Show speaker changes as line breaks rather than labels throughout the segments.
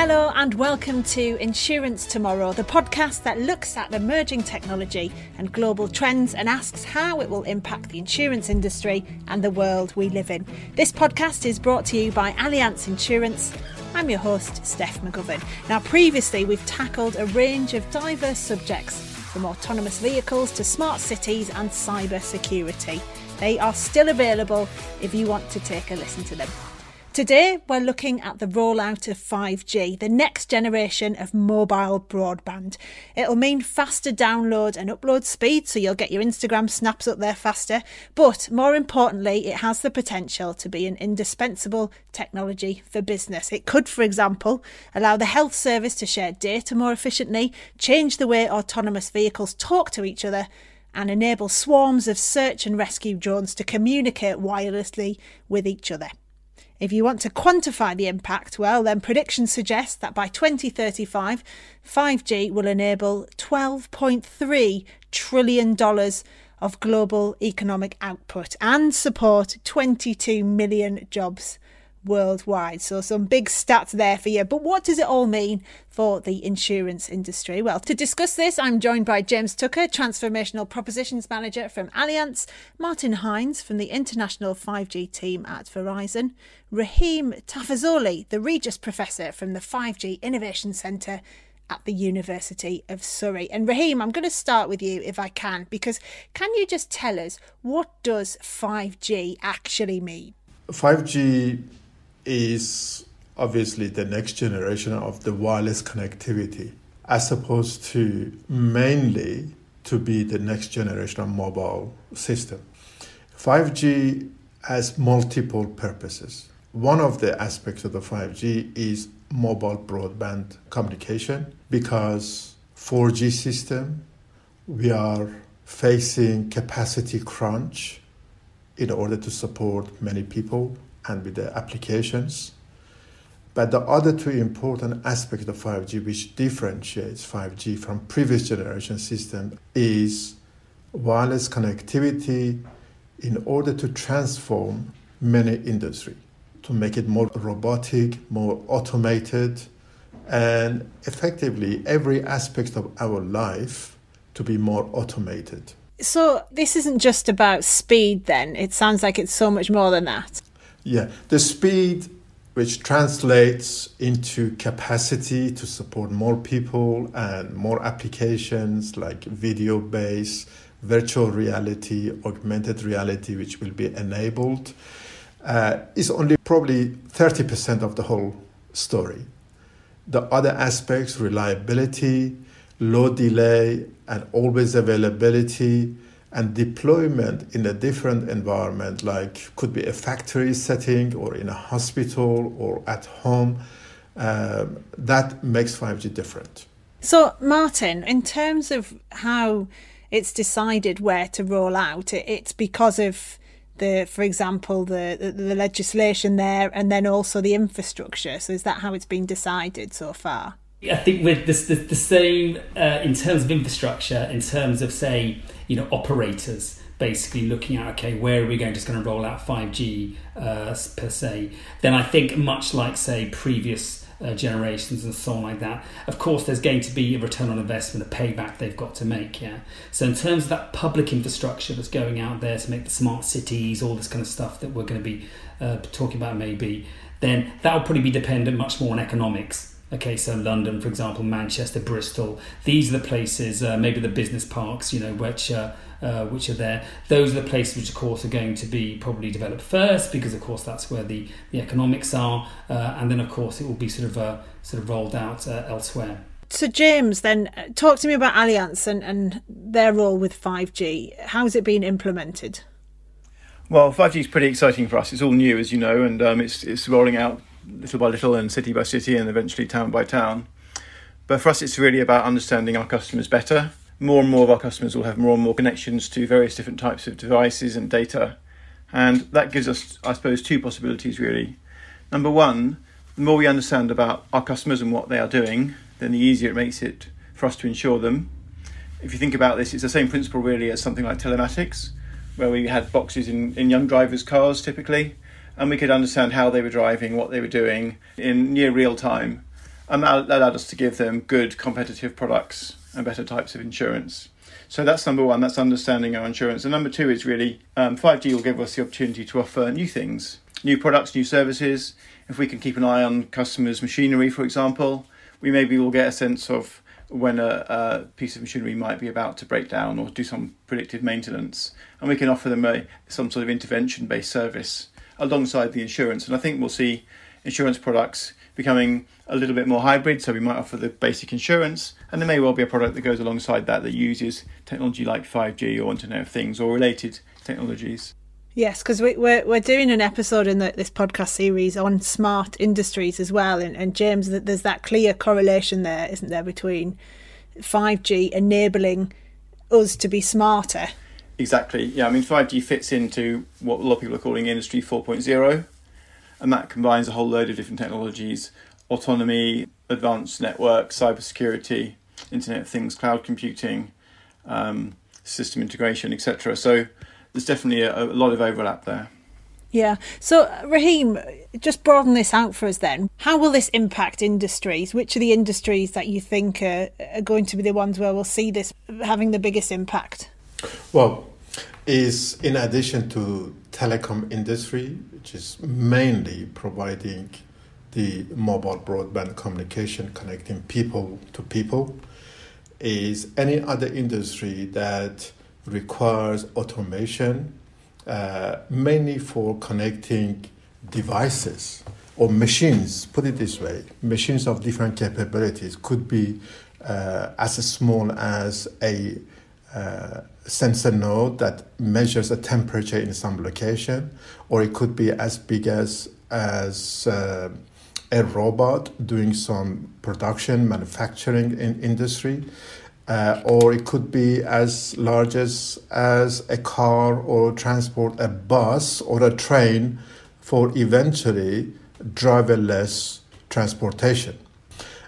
Hello, and welcome to Insurance Tomorrow, the podcast that looks at emerging technology and global trends and asks how it will impact the insurance industry and the world we live in. This podcast is brought to you by Allianz Insurance. I'm your host, Steph McGovern. Now, previously, we've tackled a range of diverse subjects from autonomous vehicles to smart cities and cyber security. They are still available if you want to take a listen to them. Today, we're looking at the rollout of 5G, the next generation of mobile broadband. It'll mean faster download and upload speed, so you'll get your Instagram snaps up there faster. But more importantly, it has the potential to be an indispensable technology for business. It could, for example, allow the health service to share data more efficiently, change the way autonomous vehicles talk to each other and enable swarms of search and rescue drones to communicate wirelessly with each other. If you want to quantify the impact, well, then predictions suggest that by 2035, 5G will enable $12.3 trillion of global economic output and support 22 million jobs worldwide. So, some big stats there for you. But what does it all mean for the insurance industry? Well, to discuss this, I'm joined by James Tucker, Transformational Propositions Manager from Allianz, Martin Hynes from the International 5G team at Verizon, Rahim Tafazolli, the Regius Professor from the 5G Innovation Centre at the University of Surrey. And Rahim, I'm going to start with you if I can, because can you just tell us what does 5G actually mean?
5G is obviously the next generation of the wireless connectivity, as opposed to mainly to be the next generation of mobile system. 5G has multiple purposes. One of the aspects of the 5G is mobile broadband communication because 4G system we are facing capacity crunch in order to support many people and with the applications. But the other two important aspects of 5G which differentiates 5G from previous generation system is wireless connectivity in order to transform many industry, to make it more robotic, more automated, and effectively every aspect of our life to be more automated.
So this isn't just about speed then. It sounds like it's so much more than that.
Yeah, the speed which translates into capacity to support more people and more applications like video based, virtual reality, augmented reality, which will be enabled, uh, is only probably 30% of the whole story. The other aspects, reliability, low delay, and always availability, and deployment in a different environment, like could be a factory setting or in a hospital or at home, um, that makes 5G different.
So, Martin, in terms of how it's decided where to roll out, it's because of the, for example, the, the, the legislation there, and then also the infrastructure. So, is that how it's been decided so far?
I think with this, the, the same uh, in terms of infrastructure, in terms of say, you know, operators basically looking at okay, where are we going? To just going to roll out five G uh, per se. Then I think much like say previous uh, generations and so on like that. Of course, there's going to be a return on investment, a payback they've got to make. Yeah. So in terms of that public infrastructure that's going out there to make the smart cities, all this kind of stuff that we're going to be uh, talking about, maybe, then that will probably be dependent much more on economics Okay, so London, for example, Manchester, Bristol. These are the places, uh, maybe the business parks, you know, which uh, uh, which are there. Those are the places which, of course, are going to be probably developed first, because of course that's where the, the economics are, uh, and then of course it will be sort of uh, sort of rolled out uh, elsewhere.
So James, then talk to me about Allianz and, and their role with five G. How has it been implemented?
Well, 5G is pretty exciting for us. It's all new, as you know, and um, it's it's rolling out little by little and city by city and eventually town by town. But for us, it's really about understanding our customers better. More and more of our customers will have more and more connections to various different types of devices and data. And that gives us, I suppose, two possibilities really. Number one, the more we understand about our customers and what they are doing, then the easier it makes it for us to insure them. If you think about this, it's the same principle really as something like telematics, where we had boxes in, in young drivers' cars typically, and we could understand how they were driving, what they were doing in near real time. and that allowed us to give them good competitive products and better types of insurance. So that's number one, that's understanding our insurance. And number two is really um, 5G will give us the opportunity to offer new things, new products, new services. If we can keep an eye on customers' machinery, for example, we maybe will get a sense of when a, a, piece of machinery might be about to break down or do some predictive maintenance, and we can offer them a, some sort of intervention based service alongside the insurance. And I think we'll see insurance products becoming a little bit more hybrid. So we might offer the basic insurance, and there may well be a product that goes alongside that that uses technology like 5G or Internet of Things or related technologies.
Yes, because we, we're we're doing an episode in the, this podcast series on smart industries as well, and, and James, there's that clear correlation there, isn't there, between 5G enabling us to be smarter.
Exactly. Yeah, I mean, 5G fits into what a lot of people are calling Industry 4.0, and that combines a whole load of different technologies autonomy, advanced networks, cybersecurity, Internet of Things, cloud computing, um, system integration, etc. So there's definitely a, a lot of overlap there.
Yeah. So, Rahim, just broaden this out for us then. How will this impact industries? Which are the industries that you think are, are, going to be the ones where we'll see this having the biggest impact?
Well, is in addition to telecom industry, which is mainly providing the mobile broadband communication connecting people to people, is any other industry that requires automation, uh, mainly for connecting devices or machines, put it this way, machines of different capabilities. Could be uh, as small as a uh, sensor node that measures a temperature in some location, or it could be as big as as uh, a robot doing some production manufacturing in industry uh, or it could be as large as, as a car or transport a bus or a train for eventually driverless transportation.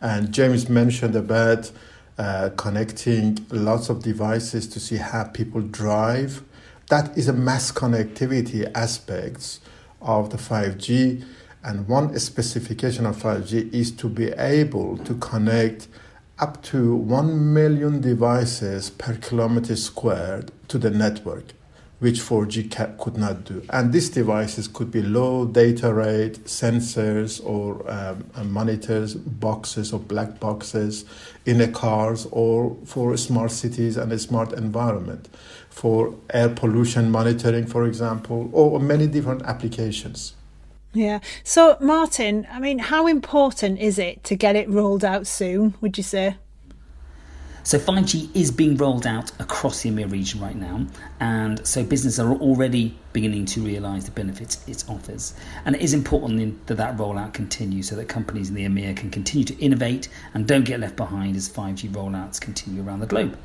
And James mentioned about uh, connecting lots of devices to see how people drive. That is a mass connectivity aspects of the 5G. And one specification of 5G is to be able to connect up to 1 million devices per kilometer squared to the network, which 4G could not do. And these devices could be low data rate sensors or um, monitors, boxes or black boxes in the cars or for smart cities and a smart environment, for air pollution monitoring, for example, or many different applications.
Yeah. So, Martin, I mean, how important is it to get it rolled out soon, would you say?
So 5G is being rolled out across the EMEA region right now, and so businesses are already beginning to realise the benefits it offers. And it is important that that rollout continues so that companies in the EMEA can continue to innovate and don't get left behind as 5G rollouts continue around the globe.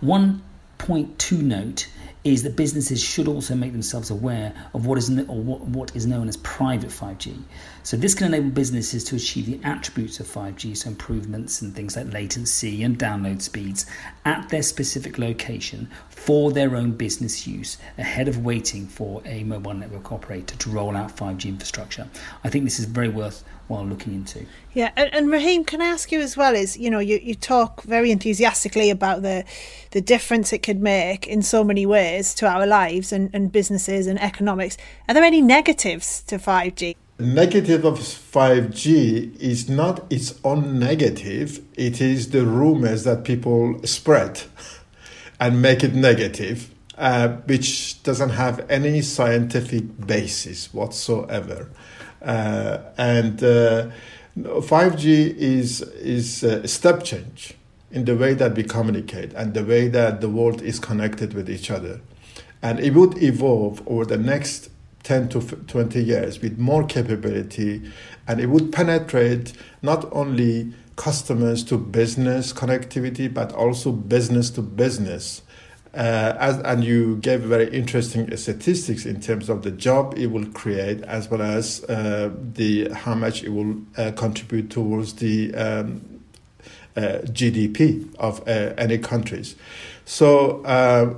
One point to note is that businesses should also make themselves aware of what is or what, what is known as private 5G. So this can enable businesses to achieve the attributes of 5G, so improvements in things like latency and download speeds at their specific location for their own business use ahead of waiting for a mobile network operator to roll out 5G infrastructure. I think this is very worthwhile looking into.
Yeah, and, and Rahim, can I ask you as well? Is you know you, you talk very enthusiastically about the the difference it could make in so many ways to our lives and, and businesses and economics. Are there any negatives to 5G?
The negative of 5G is not its own negative, it is the rumors that people spread and make it negative, uh, which doesn't have any scientific basis whatsoever. Uh, and uh, 5G is, is a step change in the way that we communicate and the way that the world is connected with each other. And it would evolve over the next 10 to 20 years with more capability, and it would penetrate not only customers to business connectivity, but also business to business. Uh, as, and you gave very interesting statistics in terms of the job it will create, as well as uh, the how much it will uh, contribute towards the um, GDP of uh, any countries. So uh,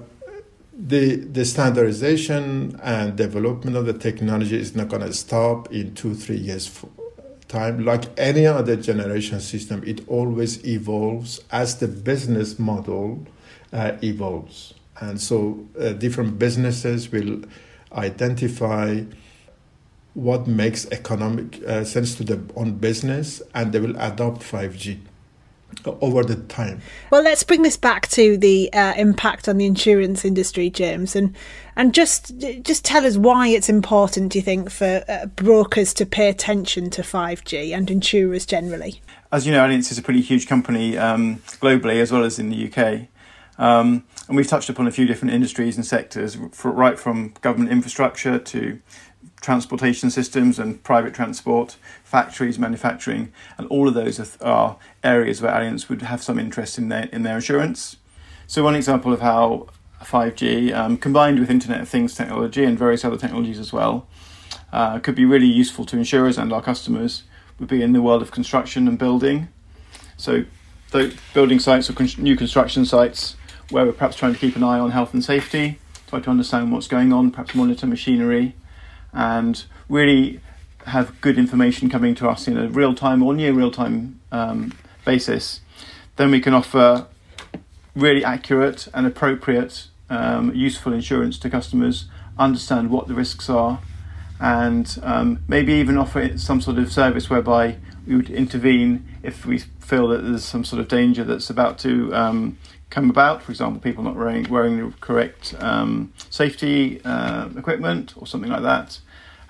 the the standardization and development of the technology is not going to stop in two three years time, like any other generation system, it always evolves as the business model uh, evolves. And so uh, different businesses will identify what makes economic uh, sense to their own business and they will adopt 5G over the time.
Well, let's bring this back to the uh, impact on the insurance industry, James, and and just just tell us why it's important. Do you think for uh, brokers to pay attention to five G and insurers generally?
As you know, Allianz is a pretty huge company um, globally as well as in the UK. Um, and we've touched upon a few different industries and sectors, for, right from government infrastructure to transportation systems and private transport, factories, manufacturing, and all of those are, are areas where Allianz would have some interest in their in their insurance. So one example of how 5G um, combined with Internet of Things technology and various other technologies as well uh, could be really useful to insurers and our customers would be in the world of construction and building. So building sites or con- new construction sites where we're perhaps trying to keep an eye on health and safety, try to understand what's going on, perhaps monitor machinery, and really have good information coming to us in a real time or near real time um, basis, then we can offer really accurate and appropriate, um, useful insurance to customers, understand what the risks are, and um, maybe even offer some sort of service whereby we would intervene if we feel that there's some sort of danger that's about to um, come about. For example, people not wearing, wearing the correct um, safety uh, equipment or something like that.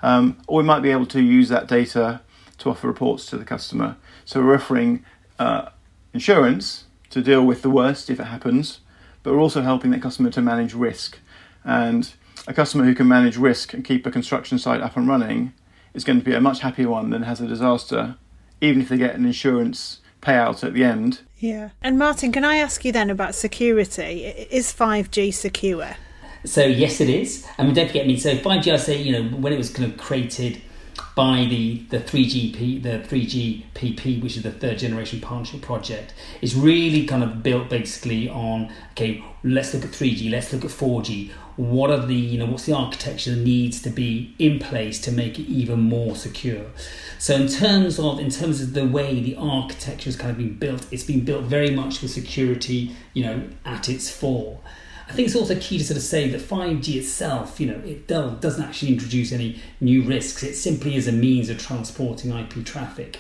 Um, or we might be able to use that data to offer reports to the customer. So we're offering uh, insurance to deal with the worst if it happens, but we're also helping the customer to manage risk. And a customer who can manage risk and keep a construction site up and running is going to be a much happier one than has a disaster, even if they get an insurance payout at the end.
Yeah. And Martin, can I ask you then about security? Is 5G secure?
So yes, it is. I mean, don't forget. I mean, so five G. I say, you know, when it was kind of created by the the three GP, the three GPP, which is the third generation partnership project, is really kind of built basically on okay, let's look at three G, let's look at four G. What are the you know what's the architecture that needs to be in place to make it even more secure? So in terms of in terms of the way the architecture has kind of been built, it's been built very much with security, you know, at its fore. I think it's also key to sort of say that 5G itself, you know, it doesn't actually introduce any new risks. It simply is a means of transporting IP traffic.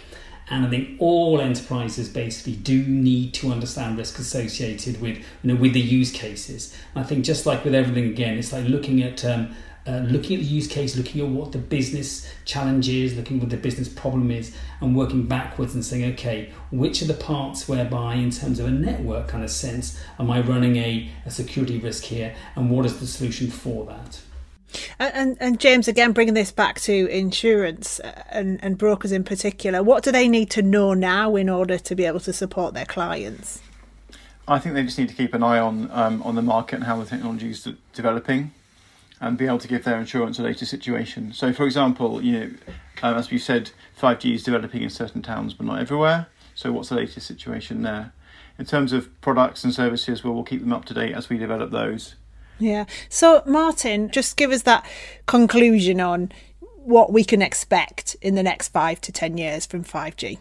And I think all enterprises basically do need to understand risk associated with, you know, with the use cases. I think just like with everything again, it's like looking at um, uh, looking at the use case, looking at what the business challenge is, looking at what the business problem is, and working backwards and saying, okay, which are the parts whereby, in terms of a network kind of sense, am I running a, a security risk here, and what is the solution for that?
And, and James, again, bringing this back to insurance uh, and, and brokers in particular, what do they need to know now in order to be able to support their clients?
I think they just need to keep an eye on um, on the market and how the technology is developing and be able to give their insurance a later situation. So, for example, you know, um, as we said, 5G is developing in certain towns but not everywhere. So, what's the latest situation there? In terms of products and services, well, we'll keep them up to date as we develop those.
Yeah. So, Martin, just give us that conclusion on what we can expect in the next five to 10 years from 5G.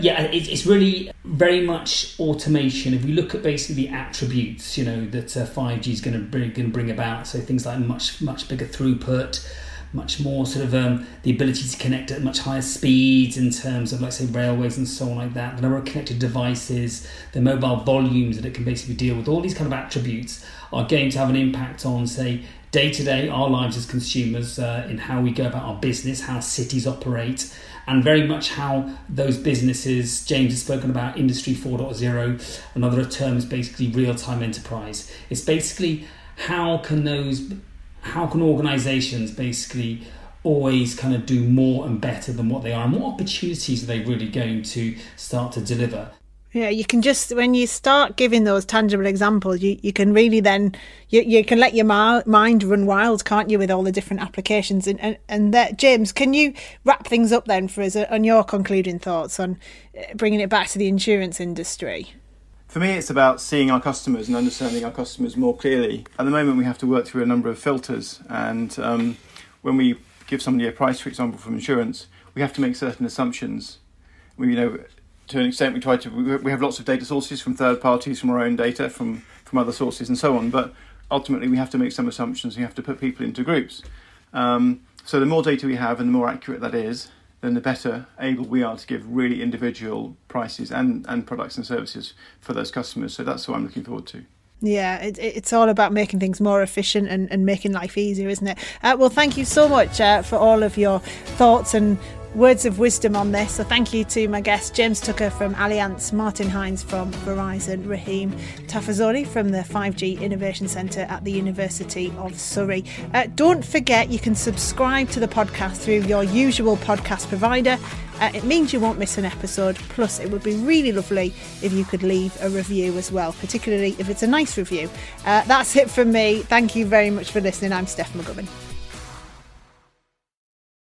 Yeah, it's really very much automation. If we look at basically the attributes, you know, that uh, 5G is going to bring, going to bring about, so things like much much bigger throughput, much more sort of um, the ability to connect at much higher speeds in terms of, like say, railways and so on like that. The number of connected devices, the mobile volumes that it can basically deal with, all these kind of attributes are going to have an impact on, say, day to day our lives as consumers uh, in how we go about our business, how cities operate and very much how those businesses, James has spoken about Industry 4.0, another term is basically real time enterprise. It's basically how can those, how can organizations basically always kind of do more and better than what they are, and what opportunities are they really going to start to deliver?
Yeah, you can just when you start giving those tangible examples, you, you can really then you, you can let your mind run wild, can't you, with all the different applications and and, and that James, can you wrap things up then for us on your concluding thoughts on uh, bringing it back to the insurance industry?
For me, it's about seeing our customers and understanding our customers more clearly. At the moment, we have to work through a number of filters, and um, when we give somebody a price, for example, from insurance, we have to make certain assumptions. We, you know, to an extent, we try to. We, have lots of data sources from third parties, from our own data, from from other sources, and so on. But ultimately, we have to make some assumptions. We have to put people into groups. Um, so the more data we have, and the more accurate that is, then the better able we are to give really individual prices and, and products and services for those customers. So that's what I'm looking forward to.
Yeah, it, it's all about making things more efficient and, and making life easier, isn't it? Uh, well, thank you so much uh, for all of your thoughts and words of wisdom on this. So thank you to my guests, James Tucker from Allianz, Martin Hynes from Verizon, Rahim Tafazolli from the 5G Innovation Centre at the University of Surrey. Uh, don't forget you can subscribe to the podcast through your usual podcast provider. Uh, it means you won't miss an episode. Plus, it would be really lovely if you could leave a review as well, particularly if it's a nice review. Uh, that's it from me. Thank you very much for listening. I'm Steph McGovern.